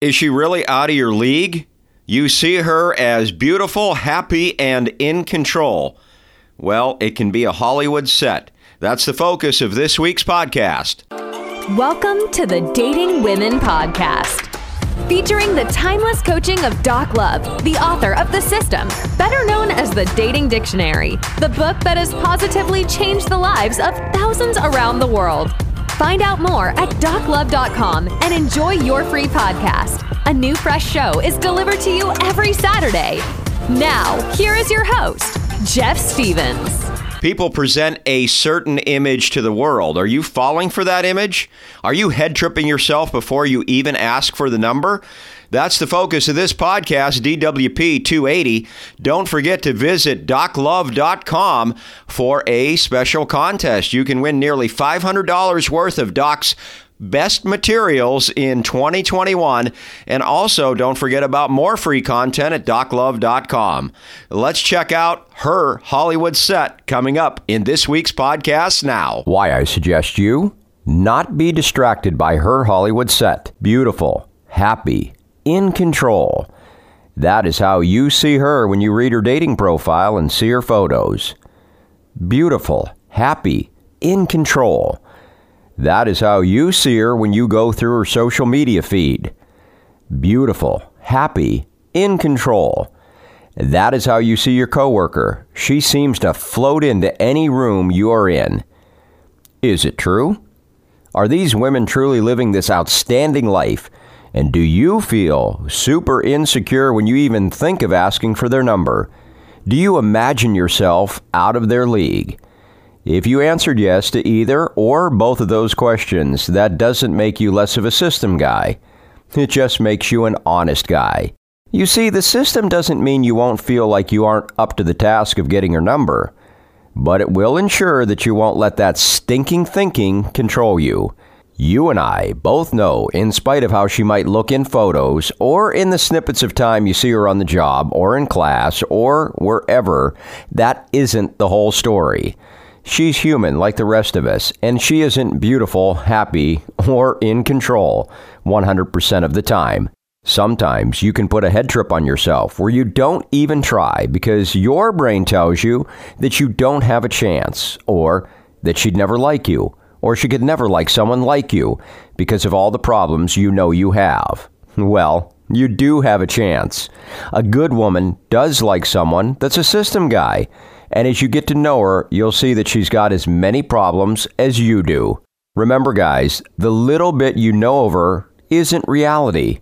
Is she really out of your league? You see her as beautiful, happy, and in control. Well, it can be a Hollywood set. That's the focus of this week's podcast. Welcome to the Dating Women Podcast, featuring the timeless coaching of Doc Love, the author of The System, better known as the Dating Dictionary, the book that has positively changed the lives of thousands around the world. Find out more at doclove.com and enjoy your free podcast. A new fresh show is delivered to you every Saturday. Now, here is your host, Jeff Stevens. People present a certain image to the world. Are you falling for that image? Are you head tripping yourself before you even ask for the number? That's the focus of this podcast, DWP 280. Don't forget to visit doclove.com for a special contest. You can win nearly $500 worth of Doc's best materials in 2021. And also, don't forget about more free content at doclove.com. Let's check out her Hollywood set coming up in this week's podcast now. Why I suggest you not be distracted by her Hollywood set. Beautiful, happy, in control. That is how you see her when you read her dating profile and see her photos. Beautiful, happy, in control. That is how you see her when you go through her social media feed. Beautiful, happy, in control. That is how you see your coworker. She seems to float into any room you are in. Is it true? Are these women truly living this outstanding life and do you feel super insecure when you even think of asking for their number? Do you imagine yourself out of their league? If you answered yes to either or both of those questions, that doesn't make you less of a system guy. It just makes you an honest guy. You see, the system doesn't mean you won't feel like you aren't up to the task of getting her number, but it will ensure that you won't let that stinking thinking control you. You and I both know, in spite of how she might look in photos or in the snippets of time you see her on the job or in class or wherever, that isn't the whole story. She's human like the rest of us, and she isn't beautiful, happy, or in control 100% of the time. Sometimes you can put a head trip on yourself where you don't even try because your brain tells you that you don't have a chance or that she'd never like you or she could never like someone like you because of all the problems you know you have. Well, you do have a chance. A good woman does like someone that's a system guy, and as you get to know her, you'll see that she's got as many problems as you do. Remember, guys, the little bit you know of her isn't reality.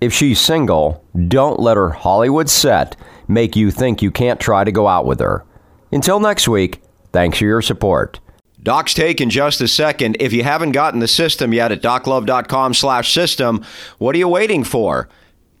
If she's single, don't let her Hollywood set make you think you can't try to go out with her. Until next week, thanks for your support. Doc's take in just a second. If you haven't gotten the system yet at doclove.com slash system, what are you waiting for?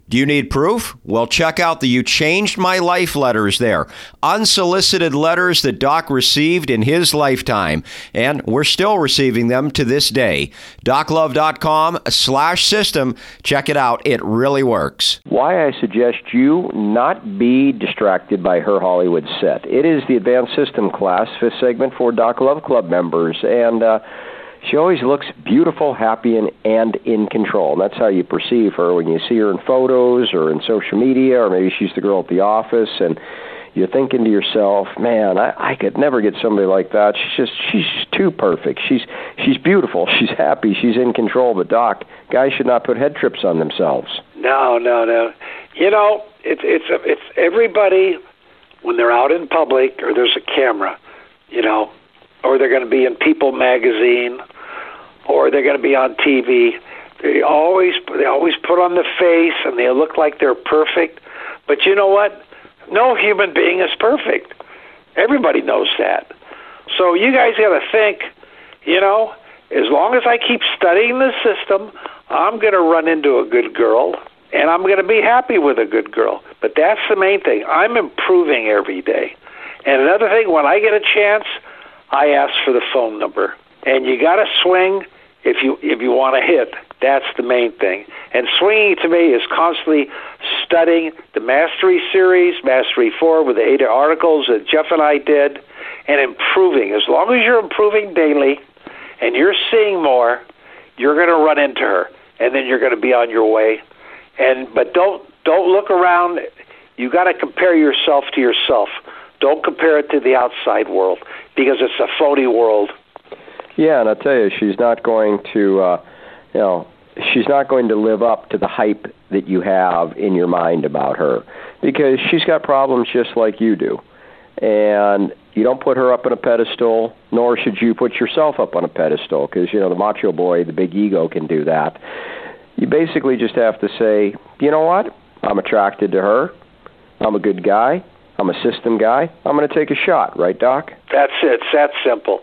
Do you need proof? Well, check out the You Changed My Life letters there. Unsolicited letters that Doc received in his lifetime. And we're still receiving them to this day. DocLove.com slash system. Check it out. It really works. Why I suggest you not be distracted by her Hollywood set. It is the advanced system class, fifth segment for Doc Love Club members. And, uh, she always looks beautiful, happy, and, and in control. And that's how you perceive her when you see her in photos or in social media, or maybe she's the girl at the office, and you're thinking to yourself, "Man, I, I could never get somebody like that. She's just she's too perfect. She's she's beautiful. She's happy. She's in control." But doc, guys should not put head trips on themselves. No, no, no. You know, it's it's it's everybody when they're out in public or there's a camera. You know, or they're going to be in People magazine, or they're going to be on TV. They always they always put on the face and they look like they're perfect. But you know what? No human being is perfect. Everybody knows that. So you guys got to think, you know, as long as I keep studying the system, I'm going to run into a good girl and I'm going to be happy with a good girl. But that's the main thing. I'm improving every day. And another thing, when I get a chance, I ask for the phone number. And you got to swing if you if you want to hit. That's the main thing. And swinging to me is constantly studying the Mastery series, Mastery 4 with the eight articles that Jeff and I did, and improving. As long as you're improving daily and you're seeing more, you're going to run into her. And then you're going to be on your way. And but don't don't look around. You got to compare yourself to yourself. Don't compare it to the outside world because it's a phony world. Yeah, and I'll tell you, she's not going to, uh, you know, she's not going to live up to the hype that you have in your mind about her because she's got problems just like you do. And you don't put her up on a pedestal, nor should you put yourself up on a pedestal because, you know, the macho boy, the big ego can do that. You basically just have to say, you know what? I'm attracted to her. I'm a good guy. I'm a system guy. I'm going to take a shot, right, Doc? That's it. It's that simple.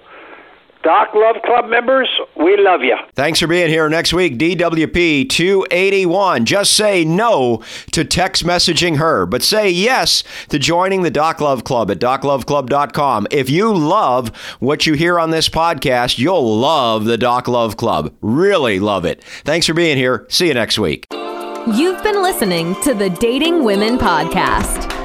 Doc Love Club members, we love you. Thanks for being here next week. DWP 281. Just say no to text messaging her, but say yes to joining the Doc Love Club at docloveclub.com. If you love what you hear on this podcast, you'll love the Doc Love Club. Really love it. Thanks for being here. See you next week. You've been listening to the Dating Women Podcast.